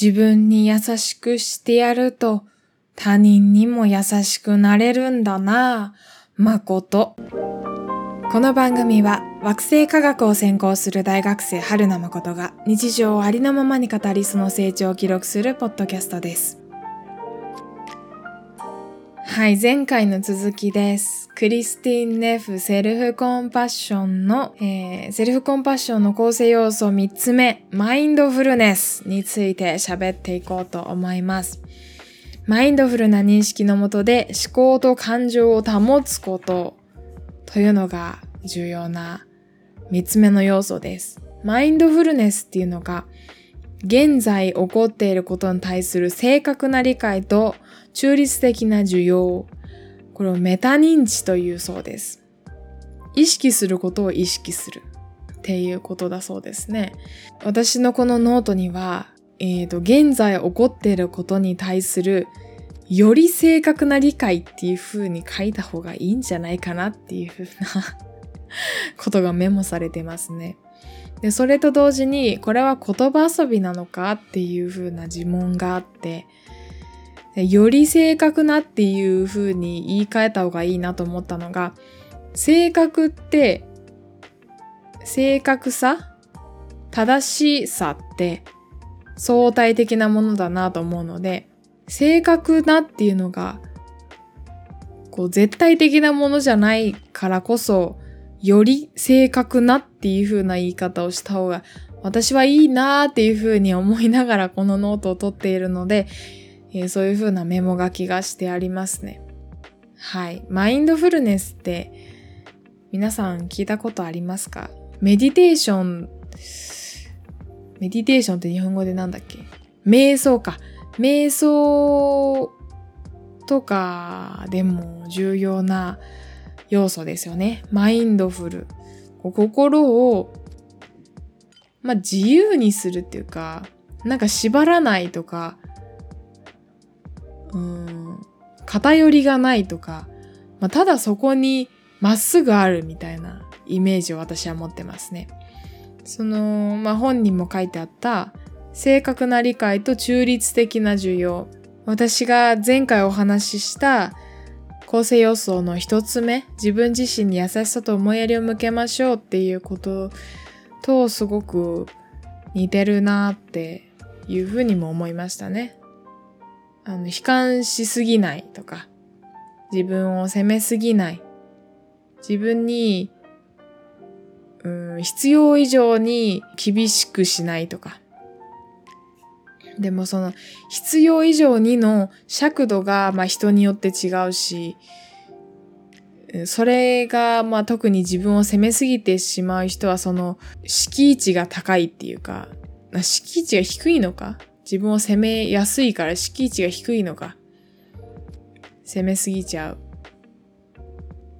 自分に優しくしてやると他人にも優しくなれるんだなぁ、誠。この番組は惑星科学を専攻する大学生春名誠が日常をありのままに語りその成長を記録するポッドキャストです。はい、前回の続きです。クリスティン・ネフセルフコンパッションの、えー、セルフコンパッションの構成要素3つ目、マインドフルネスについて喋っていこうと思います。マインドフルな認識のもとで思考と感情を保つことというのが重要な三つ目の要素です。マインドフルネスっていうのが現在起こっていることに対する正確な理解と中立的な受容、これをメタ認知というそうです。意識することを意識するっていうことだそうですね。私のこのノートには、えっ、ー、と、現在起こっていることに対するより正確な理解っていう風に書いた方がいいんじゃないかなっていう風な ことがメモされてますね。で、それと同時に、これは言葉遊びなのかっていう風な自問があって、より正確なっていう風に言い換えた方がいいなと思ったのが、正確って、正確さ正しさって相対的なものだなと思うので、正確なっていうのが、こう絶対的なものじゃないからこそ、より正確なっていう風な言い方をした方が私はいいなーっていう風に思いながらこのノートを取っているので、えー、そういう風なメモ書きがしてありますね。はい。マインドフルネスって皆さん聞いたことありますか？メディテーション、メディテーションって日本語でなんだっけ？瞑想か。瞑想とかでも重要な要素ですよね。マインドフル。心を、まあ、自由にするっていうか、なんか縛らないとか、うん、偏りがないとか、まあ、ただそこにまっすぐあるみたいなイメージを私は持ってますね。その、まあ、本にも書いてあった正確な理解と中立的な需要。私が前回お話しした構成要素の一つ目、自分自身に優しさと思いやりを向けましょうっていうこととすごく似てるなっていうふうにも思いましたね。あの、悲観しすぎないとか、自分を責めすぎない、自分に、うん、必要以上に厳しくしないとか、でもその必要以上にの尺度がまあ人によって違うし、それがまあ特に自分を責めすぎてしまう人はその敷地が高いっていうか、敷地が低いのか？自分を責めやすいから敷地が低いのか？責めすぎちゃう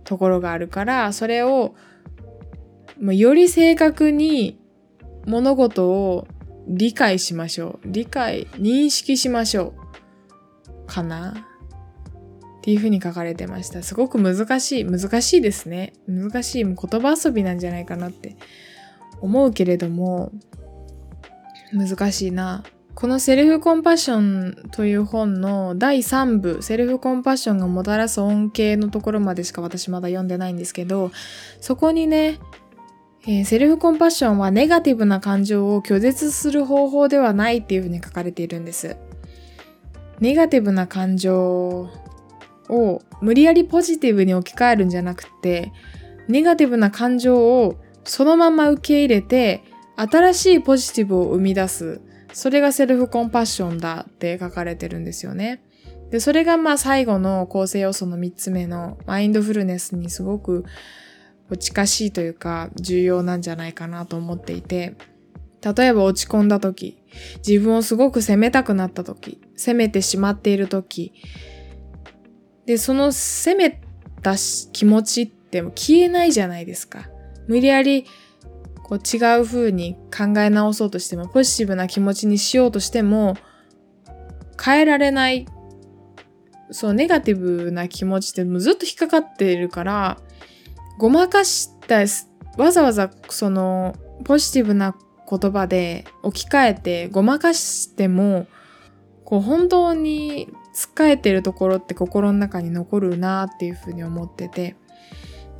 ところがあるから、それをより正確に物事を理解しましょう。理解、認識しましょう。かな？っていうふうに書かれてました。すごく難しい。難しいですね。難しい。もう言葉遊びなんじゃないかなって思うけれども、難しいな。このセルフコンパッションという本の第3部、セルフコンパッションがもたらす恩恵のところまでしか私まだ読んでないんですけど、そこにね、えー、セルフコンパッションはネガティブな感情を拒絶する方法ではないっていうふうに書かれているんです。ネガティブな感情を無理やりポジティブに置き換えるんじゃなくて、ネガティブな感情をそのまま受け入れて、新しいポジティブを生み出す。それがセルフコンパッションだって書かれてるんですよね。で、それがまあ最後の構成要素の3つ目のマインドフルネスにすごく近しいというか重要なんじゃないかなと思っていて、例えば落ち込んだ時、自分をすごく責めたくなった時、責めてしまっている時、で、その責めた気持ちって消えないじゃないですか。無理やりこう違う風に考え直そうとしても、ポジティブな気持ちにしようとしても、変えられない。そう、ネガティブな気持ちってもうずっと引っかかっているから、ごまかしたわざわざそのポジティブな言葉で置き換えてごまかしても、こう本当に使えてるところって心の中に残るなっていうふうに思ってて。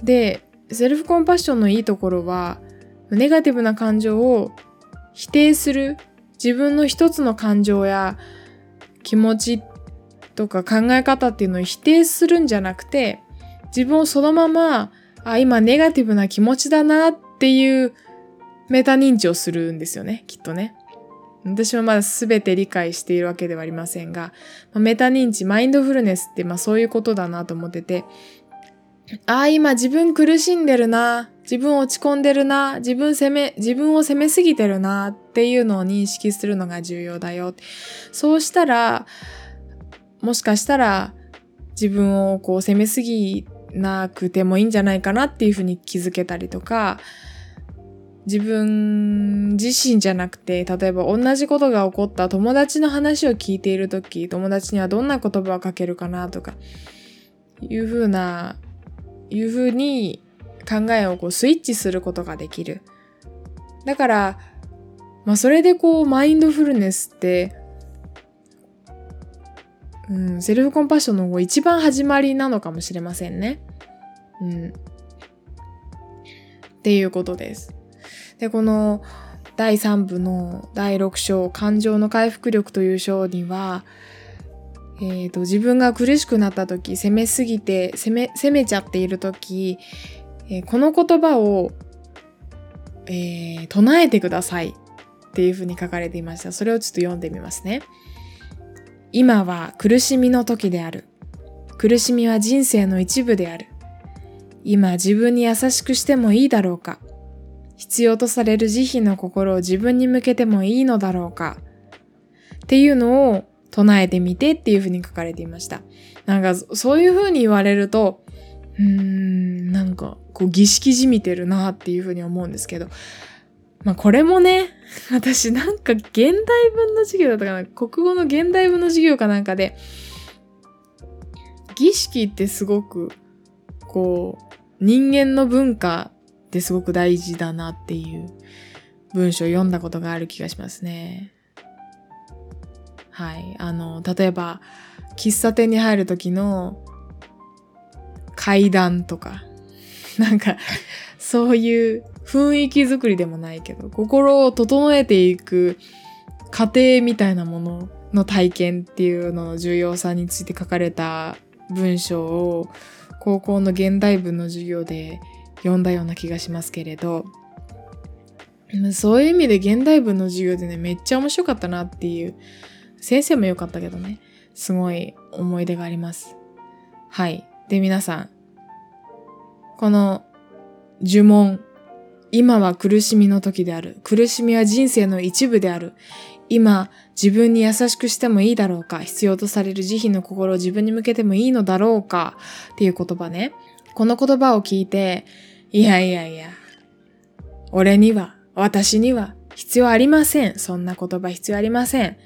で、セルフコンパッションのいいところは、ネガティブな感情を否定する自分の一つの感情や気持ちとか考え方っていうのを否定するんじゃなくて自分をそのままあ今ネガティブな気持ちだなっていうメタ認知をするんですよねきっとね私はまだ全て理解しているわけではありませんが、メタ認知、マインドフルネスってまあそういうことだなと思ってて、ああ、今自分苦しんでるな。自分落ち込んでるな。自分責め、自分を責めすぎてるなっていうのを認識するのが重要だよ。そうしたら、もしかしたら自分をこう責めすぎなくてもいいんじゃないかなっていうふうに気づけたりとか、自分自身じゃなくて、例えば同じことが起こった友達の話を聞いているとき、友達にはどんな言葉をかけるかなとか、いうふうないうふうに考えをこうスイッチすることができる。だから、まあそれでこうマインドフルネスって、うん、セルフコンパッションの一番始まりなのかもしれませんね。うん。っていうことです。で、この第3部の第6章、感情の回復力という章には、えーと、自分が苦しくなった時責めすぎて責め責めちゃっている時、えー、この言葉を、えー、唱えてくださいっていうふうに書かれていましたそれをちょっと読んでみますね今は苦しみの時である。苦しみは人生の一部である。今自分に優しくしてもいいだろうか。必要とされる慈悲の心を自分に向けてもいいのだろうか。っていうのを唱えてみてっていうふうに書かれていました。なんかそういうふうに言われると、うーん、なんかこう儀式じみてるなっていうふうに思うんですけど、まあこれもね、私なんか現代文の授業だったかな、国語の現代文の授業かなんかで、儀式ってすごく、こう、人間の文化ってすごく大事だなっていう文章を読んだことがある気がしますね。はい。あの、例えば、喫茶店に入る時の階段とか、なんか、そういう雰囲気作りでもないけど、心を整えていく過程みたいなものの体験っていうのの重要さについて書かれた文章を高校の現代文の授業で読んだような気がしますけれど、そういう意味で現代文の授業でね、めっちゃ面白かったなっていう先生も良かったけどね、すごい思い出があります。はい。で、皆さん、この呪文、今は苦しみの時である。苦しみは人生の一部である。今、自分に優しくしてもいいだろうか必要とされる慈悲の心を自分に向けてもいいのだろうかっていう言葉ね。この言葉を聞いて、いやいやいや、俺には、私には必要ありません。そんな言葉必要ありません。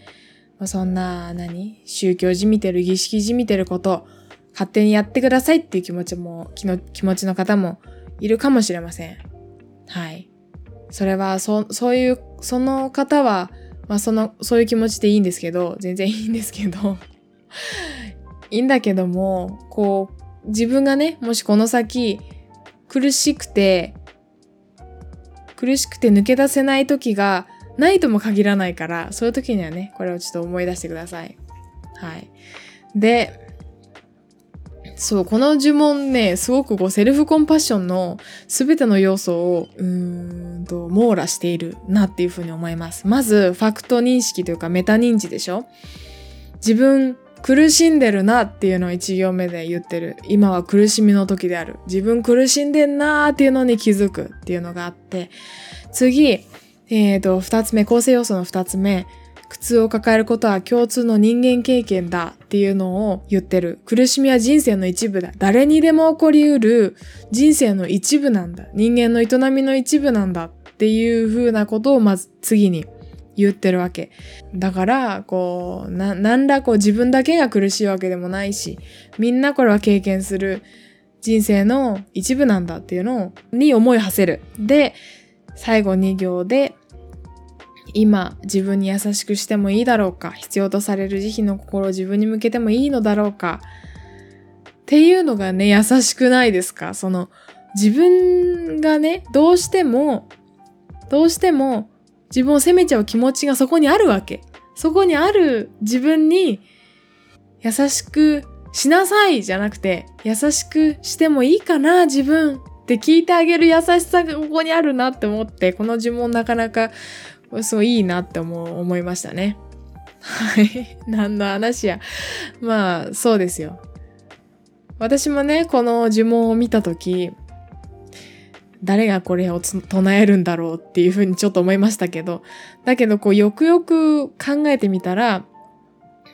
そんな、何？宗教じみてる、儀式じみてること、勝手にやってくださいっていう気持ちも、気の気持ちの方もいるかもしれません。はい。それは、そ、そういう、その方は、まあその、そういう気持ちでいいんですけど、全然いいんですけど、いいんだけども、こう、自分がね、もしこの先、苦しくて、苦しくて抜け出せない時がないとも限らないから、そういう時にはね、これをちょっと思い出してください。はい。で、そう、この呪文ね、すごくこうセルフコンパッションの全ての要素を、うんと、網羅しているなっていうふうに思います。まず、ファクト認識というかメタ認知でしょ？自分、苦しんでるなっていうのを一行目で言ってる。今は苦しみの時である。自分苦しんでんなーっていうのに気づくっていうのがあって、次、えっ、ー、と、二つ目、構成要素の二つ目、苦痛を抱えることは共通の人間経験だっていうのを言ってる。苦しみは人生の一部だ。誰にでも起こりうる人生の一部なんだ。人間の営みの一部なんだっていう風なことをまず次に言ってるわけ。だから、こう、な、なんらこう自分だけが苦しいわけでもないし、みんなこれは経験する人生の一部なんだっていうのに思い馳せる。で、最後2行で、今自分に優しくしてもいいだろうか？必要とされる慈悲の心を自分に向けてもいいのだろうか？っていうのがね優しくないですか？その自分がねどうしてもどうしても自分を責めちゃう気持ちがそこにあるわけ。そこにある自分に優しくしなさいじゃなくて優しくしてもいいかな自分って聞いてあげる優しさがここにあるなって思ってこの呪文なかなかそういいなって思思いましたね。はい。何の話や。まあ、そうですよ。私もね、この呪文を見たとき、誰がこれを唱えるんだろうっていうふうにちょっと思いましたけど、だけどこうよくよく考えてみたら、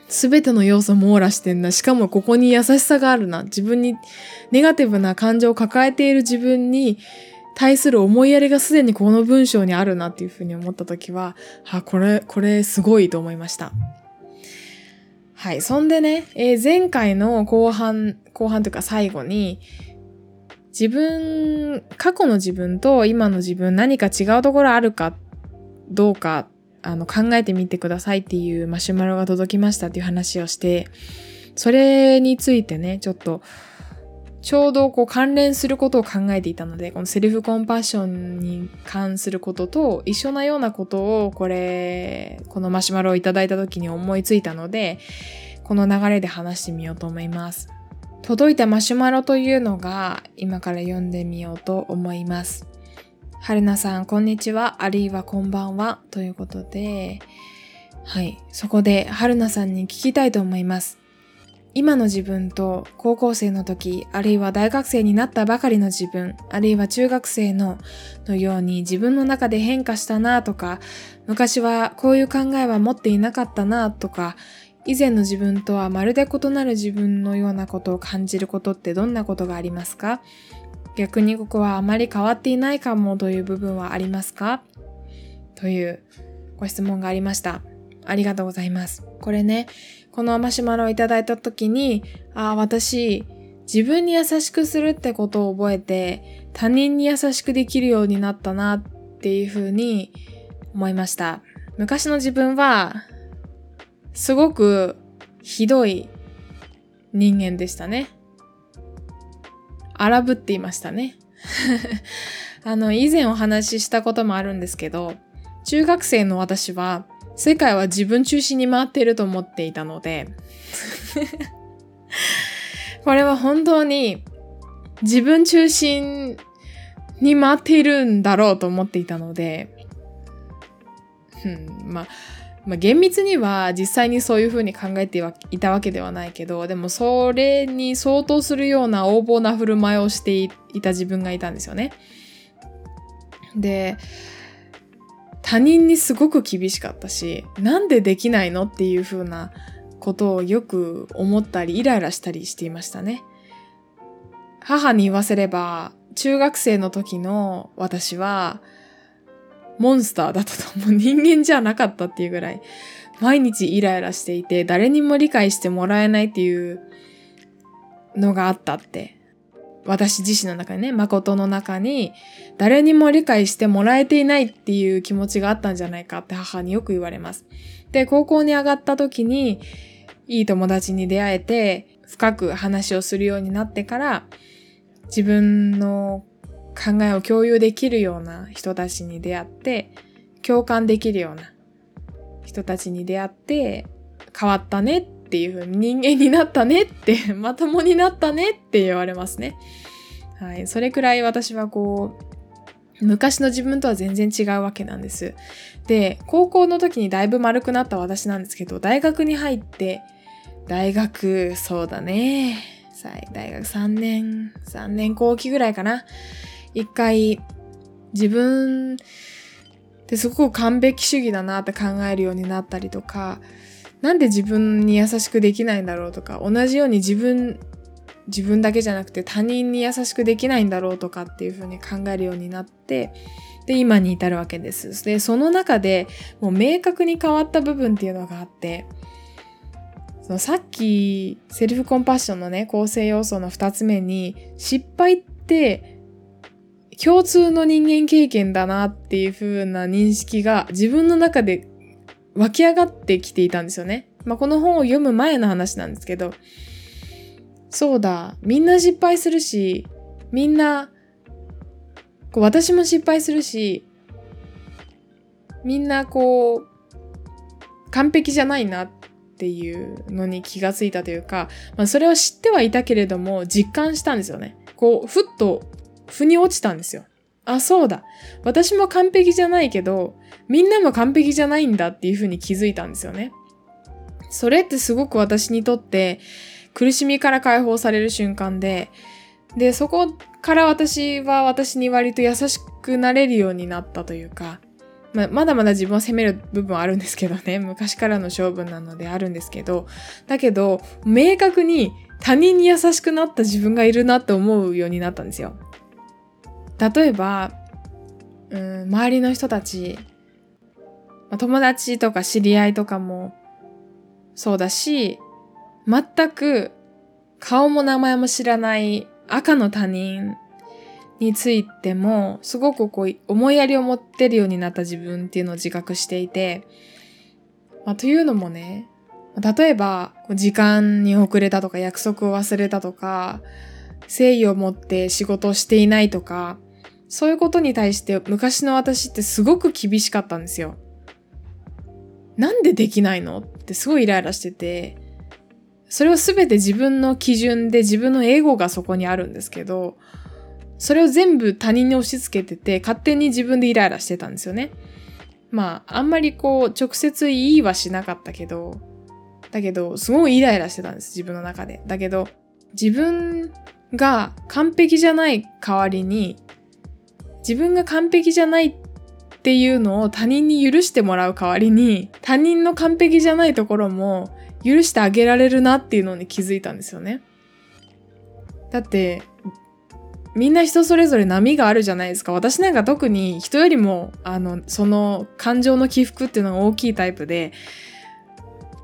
すべての要素網羅してんな。しかもここに優しさがあるな。自分にネガティブな感情を抱えている自分に対する思いやりがすでにこの文章にあるなっていうふうに思った時は、あ、これ、これすごいと思いました。はい。そんでね、えー、前回の後半、後半というか最後に、自分、過去の自分と今の自分何か違うところあるかどうか、あの、考えてみてくださいっていうマシュマロが届きましたっていう話をして、それについてね、ちょっと、ちょうどこう関連することを考えていたので、このセルフコンパッションに関することと一緒なようなことをこれ、このマシュマロをいただいた時に思いついたので、この流れで話してみようと思います。届いたマシュマロというのが今から読んでみようと思います。はるなさん、こんにちは、あるいはこんばんは、ということで、はい、そこではるなさんに聞きたいと思います。今の自分と高校生の時、あるいは大学生になったばかりの自分、あるいは中学生ののように自分の中で変化したなとか、昔はこういう考えは持っていなかったなとか、以前の自分とはまるで異なる自分のようなことを感じることってどんなことがありますか？逆にここはあまり変わっていないかもという部分はありますか？というご質問がありました。ありがとうございます。これね、このマシュマロをいただいた時に、ああ、私、自分に優しくするってことを覚えて、他人に優しくできるようになったなっていうふうに思いました。昔の自分は、すごくひどい人間でしたね。荒ぶっていましたね。あの、以前お話ししたこともあるんですけど、中学生の私は世界は自分中心に回っていると思っていたので これは本当に自分中心に回っているんだろうと思っていたので、うん、まあ、まあ、厳密には実際にそういうふうに考えていたわけではないけど、でもそれに相当するような横暴な振る舞いをしていた自分がいたんですよね。で、他人にすごく厳しかったし、なんでできないのっていう風なことをよく思ったりイライラしたりしていましたね。母に言わせれば、中学生の時の私は、モンスターだったと思う。人間じゃなかったっていうぐらい、毎日イライラしていて、誰にも理解してもらえないっていうのがあったって私自身の中にね、誠の中に、誰にも理解してもらえていないっていう気持ちがあったんじゃないかって母によく言われます。で、高校に上がった時に、いい友達に出会えて、深く話をするようになってから、自分の考えを共有できるような人たちに出会って、共感できるような人たちに出会って、変わったねっっていう風に人間になったねって まともになったねって言われますね。はい。それくらい私はこう、昔の自分とは全然違うわけなんです。で、高校の時にだいぶ丸くなった私なんですけど、大学に入って、大学、そうだね。大学3年、3年後期ぐらいかな。一回、自分ってすごく完璧主義だなって考えるようになったりとか、なんで自分に優しくできないんだろうとか、同じように自分、自分だけじゃなくて他人に優しくできないんだろうとかっていうふうに考えるようになって、で、今に至るわけです。で、その中でもう明確に変わった部分っていうのがあって、そのさっきセルフコンパッションのね、構成要素の2つ目に、失敗って共通の人間経験だなっていう風な認識が自分の中で湧き上がってきていたんですよね。まあ、この本を読む前の話なんですけど、そうだ、みんな失敗するし、みんな、こう私も失敗するし、みんなこう、完璧じゃないなっていうのに気がついたというか、まあ、それを知ってはいたけれども、実感したんですよね。こう、ふっと、腑に落ちたんですよ。あ、そうだ。私も完璧じゃないけど、みんなも完璧じゃないんだっていうふうに気づいたんですよね。それってすごく私にとって苦しみから解放される瞬間で、で、そこから私は私に割と優しくなれるようになったというか、ま、まだまだ自分を責める部分はあるんですけどね、昔からの性分なのであるんですけど、だけど、明確に他人に優しくなった自分がいるなって思うようになったんですよ。例えば、うん、周りの人たち、まあ、友達とか知り合いとかもそうだし、全く顔も名前も知らない赤の他人についても、すごくこう思いやりを持ってるようになった自分っていうのを自覚していて、まあ、というのもね、例えば、時間に遅れたとか、約束を忘れたとか、誠意を持って仕事をしていないとか、そういうことに対して昔の私ってすごく厳しかったんですよ。なんでできないの？ってすごいイライラしてて、それは全て自分の基準で自分のエゴがそこにあるんですけど、それを全部他人に押し付けてて、勝手に自分でイライラしてたんですよね。まあ、あんまりこう、直接言いはしなかったけど、だけど、すごいイライラしてたんです、自分の中で。だけど、自分が完璧じゃない代わりに、自分が完璧じゃないっっていうのを他人に許してもらう代わりに、他人の完璧じゃないところも許してあげられるなっていうのに気づいたんですよね。だって、みんな人それぞれ波があるじゃないですか。私なんか特に人よりも、あの、その感情の起伏っていうのが大きいタイプで、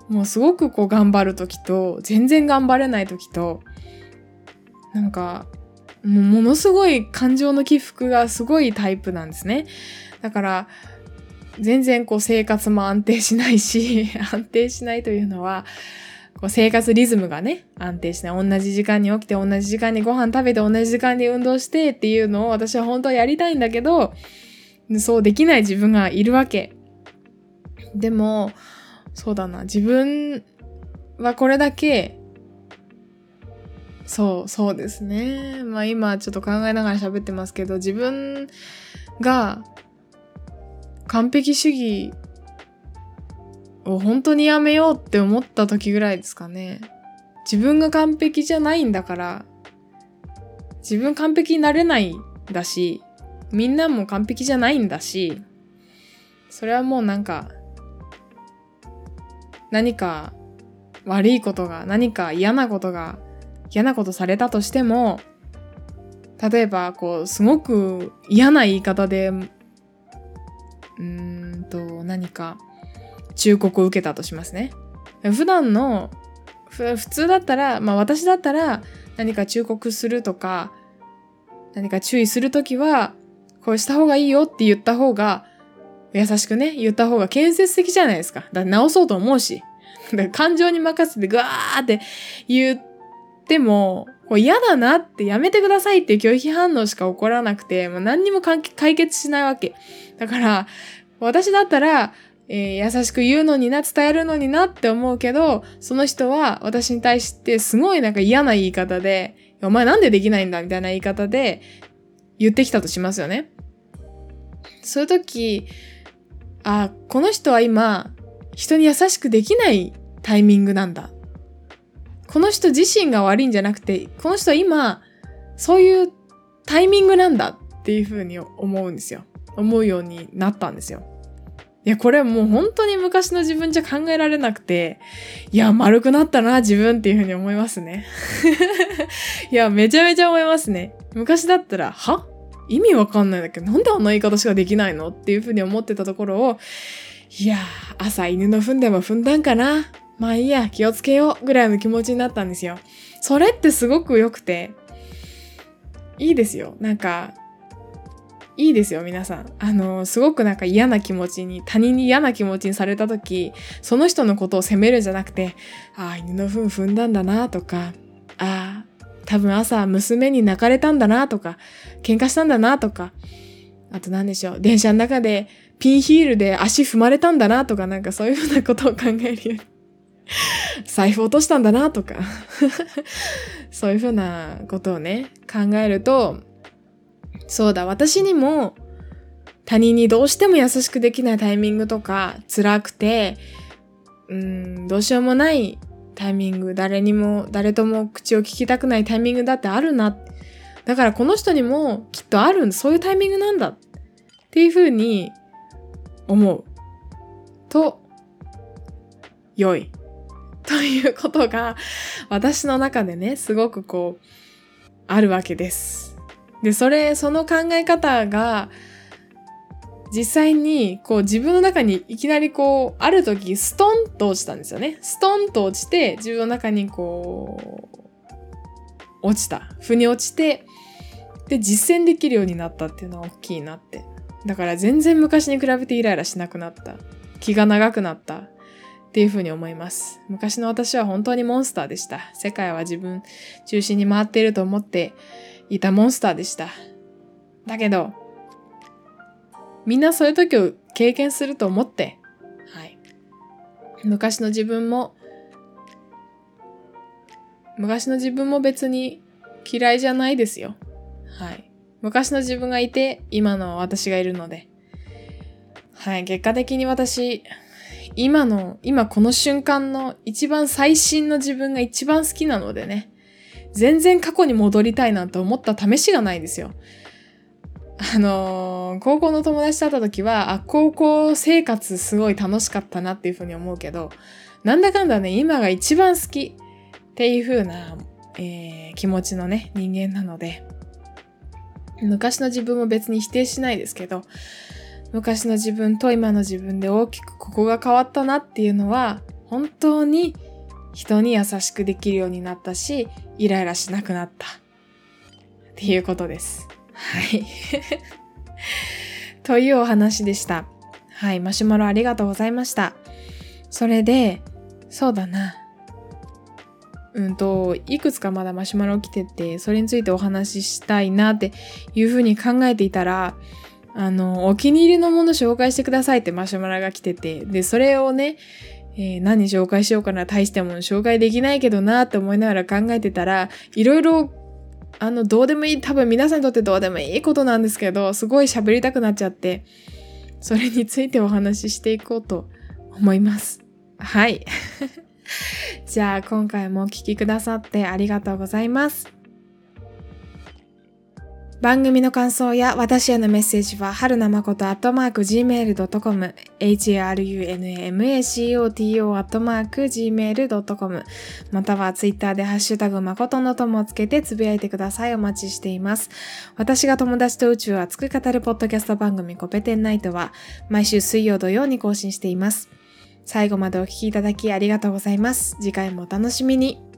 もうすごくこう頑張る時と、全然頑張れない時と、なんか、もうものすごい感情の起伏がすごいタイプなんですね。だから、全然こう生活も安定しないし、安定しないというのは、こう生活リズムがね、安定しない。同じ時間に起きて、同じ時間にご飯食べて、同じ時間に運動してっていうのを私は本当はやりたいんだけど、そうできない自分がいるわけ。でも、そうだな、自分はこれだけ、そう、そうですね。まあ今ちょっと考えながら喋ってますけど、自分が完璧主義を本当にやめようって思った時ぐらいですかね。自分が完璧じゃないんだから、自分完璧になれないんだし、みんなも完璧じゃないんだし、それはもうなんか、何か悪いことが、何か嫌なことが、嫌なことされたとしても、例えば、こう、すごく嫌な言い方で、うーんと、何か、忠告を受けたとしますね。普段の、普通だったら、まあ私だったら何か忠告するとか、何か注意するときは、こうした方がいいよって言った方が、優しくね、言った方が建設的じゃないですか。だから直そうと思うし。感情に任せてガーって言っても、こう嫌だなってやめてくださいっていう拒否反応しか起こらなくて、もう何にも解決しないわけ。だから、私だったら、えー、優しく言うのにな、伝えるのになって思うけど、その人は私に対してすごいなんか嫌な言い方で、お前なんでできないんだみたいな言い方で言ってきたとしますよね。そういう時、あ、この人は今、人に優しくできないタイミングなんだ。この人自身が悪いんじゃなくて、この人は今、そういうタイミングなんだっていうふうに思うんですよ。思うようになったんですよ。いや、これもう本当に昔の自分じゃ考えられなくて、いや、丸くなったな、自分っていうふうに思いますね。いや、めちゃめちゃ思いますね。昔だったら、は？意味わかんないんだけど、なんであんな言い方しかできないの？っていうふうに思ってたところを、いや朝犬の糞でも踏んだんかな。まあいいや、気をつけようぐらいの気持ちになったんですよ。それってすごく良くて、いいですよ。なんか、いいですよ、皆さん。あの、すごくなんか嫌な気持ちに、他人に嫌な気持ちにされた時、その人のことを責めるんじゃなくて、ああ、犬の糞踏んだんだなとか、ああ、多分朝娘に泣かれたんだなとか、喧嘩したんだなとか、あと何でしょう、電車の中でピンヒールで足踏まれたんだなとか、なんかそういうふうなことを考えるように。財布落としたんだなとか そういうふうなことをね、考えると、そうだ、私にも他人にどうしても優しくできないタイミングとか辛くて、うん、どうしようもないタイミング、誰にも、誰とも口を聞きたくないタイミングだってあるな。だからこの人にもきっとあるんそういうタイミングなんだっていうふうに思うと良い。ということが私の中でね、すごくこう、あるわけです。で、それ、その考え方が、実際に、こう自分の中にいきなりこう、ある時ストンと落ちたんですよね。ストンと落ちて、自分の中にこう、落ちた。腑に落ちて、で、実践できるようになったっていうのは大きいなって。だから全然昔に比べてイライラしなくなった。気が長くなった。っていうふうに思います。昔の私は本当にモンスターでした。世界は自分中心に回っていると思っていたモンスターでした。だけど、みんなそういう時を経験すると思って、はい。昔の自分も、昔の自分も別に嫌いじゃないですよ。はい。昔の自分がいて、今の私がいるので。はい。結果的に私、今の、今この瞬間の一番最新の自分が一番好きなのでね。全然過去に戻りたいなんて思った試しがないんですよ。あのー、高校の友達と会った時は、あ、高校生活すごい楽しかったなっていうふうに思うけど、なんだかんだね、今が一番好きっていう風な、えー、気持ちのね、人間なので、昔の自分も別に否定しないですけど、昔の自分と今の自分で大きくここが変わったなっていうのは、本当に人に優しくできるようになったし、イライラしなくなった。っていうことです。はい。というお話でした。はい、マシュマロありがとうございました。それで、そうだな。うんと、いくつかまだマシュマロ来てて、それについてお話ししたいなっていうふうに考えていたら、あの、お気に入りのもの紹介してくださいってマシュマロが来てて、で、それをね、えー、何紹介しようかな、大したもの紹介できないけどなって思いながら考えてたら、いろいろ、あの、どうでもいい、多分皆さんにとってどうでもいいことなんですけど、すごい喋りたくなっちゃって、それについてお話ししていこうと思います。はい。じゃあ今回もお聴きくださってありがとうございます。番組の感想や私へのメッセージは、はるなまことアットマーク gmail.com、harunamacoto アットマーク gmail.com、またはツイッターでハッシュタグまことのともつけてつぶやいてください。お待ちしています。私が友達と宇宙を熱く語るポッドキャスト番組コペテンナイトは、毎週水曜土曜に更新しています。最後までお聴きいただきありがとうございます。次回もお楽しみに。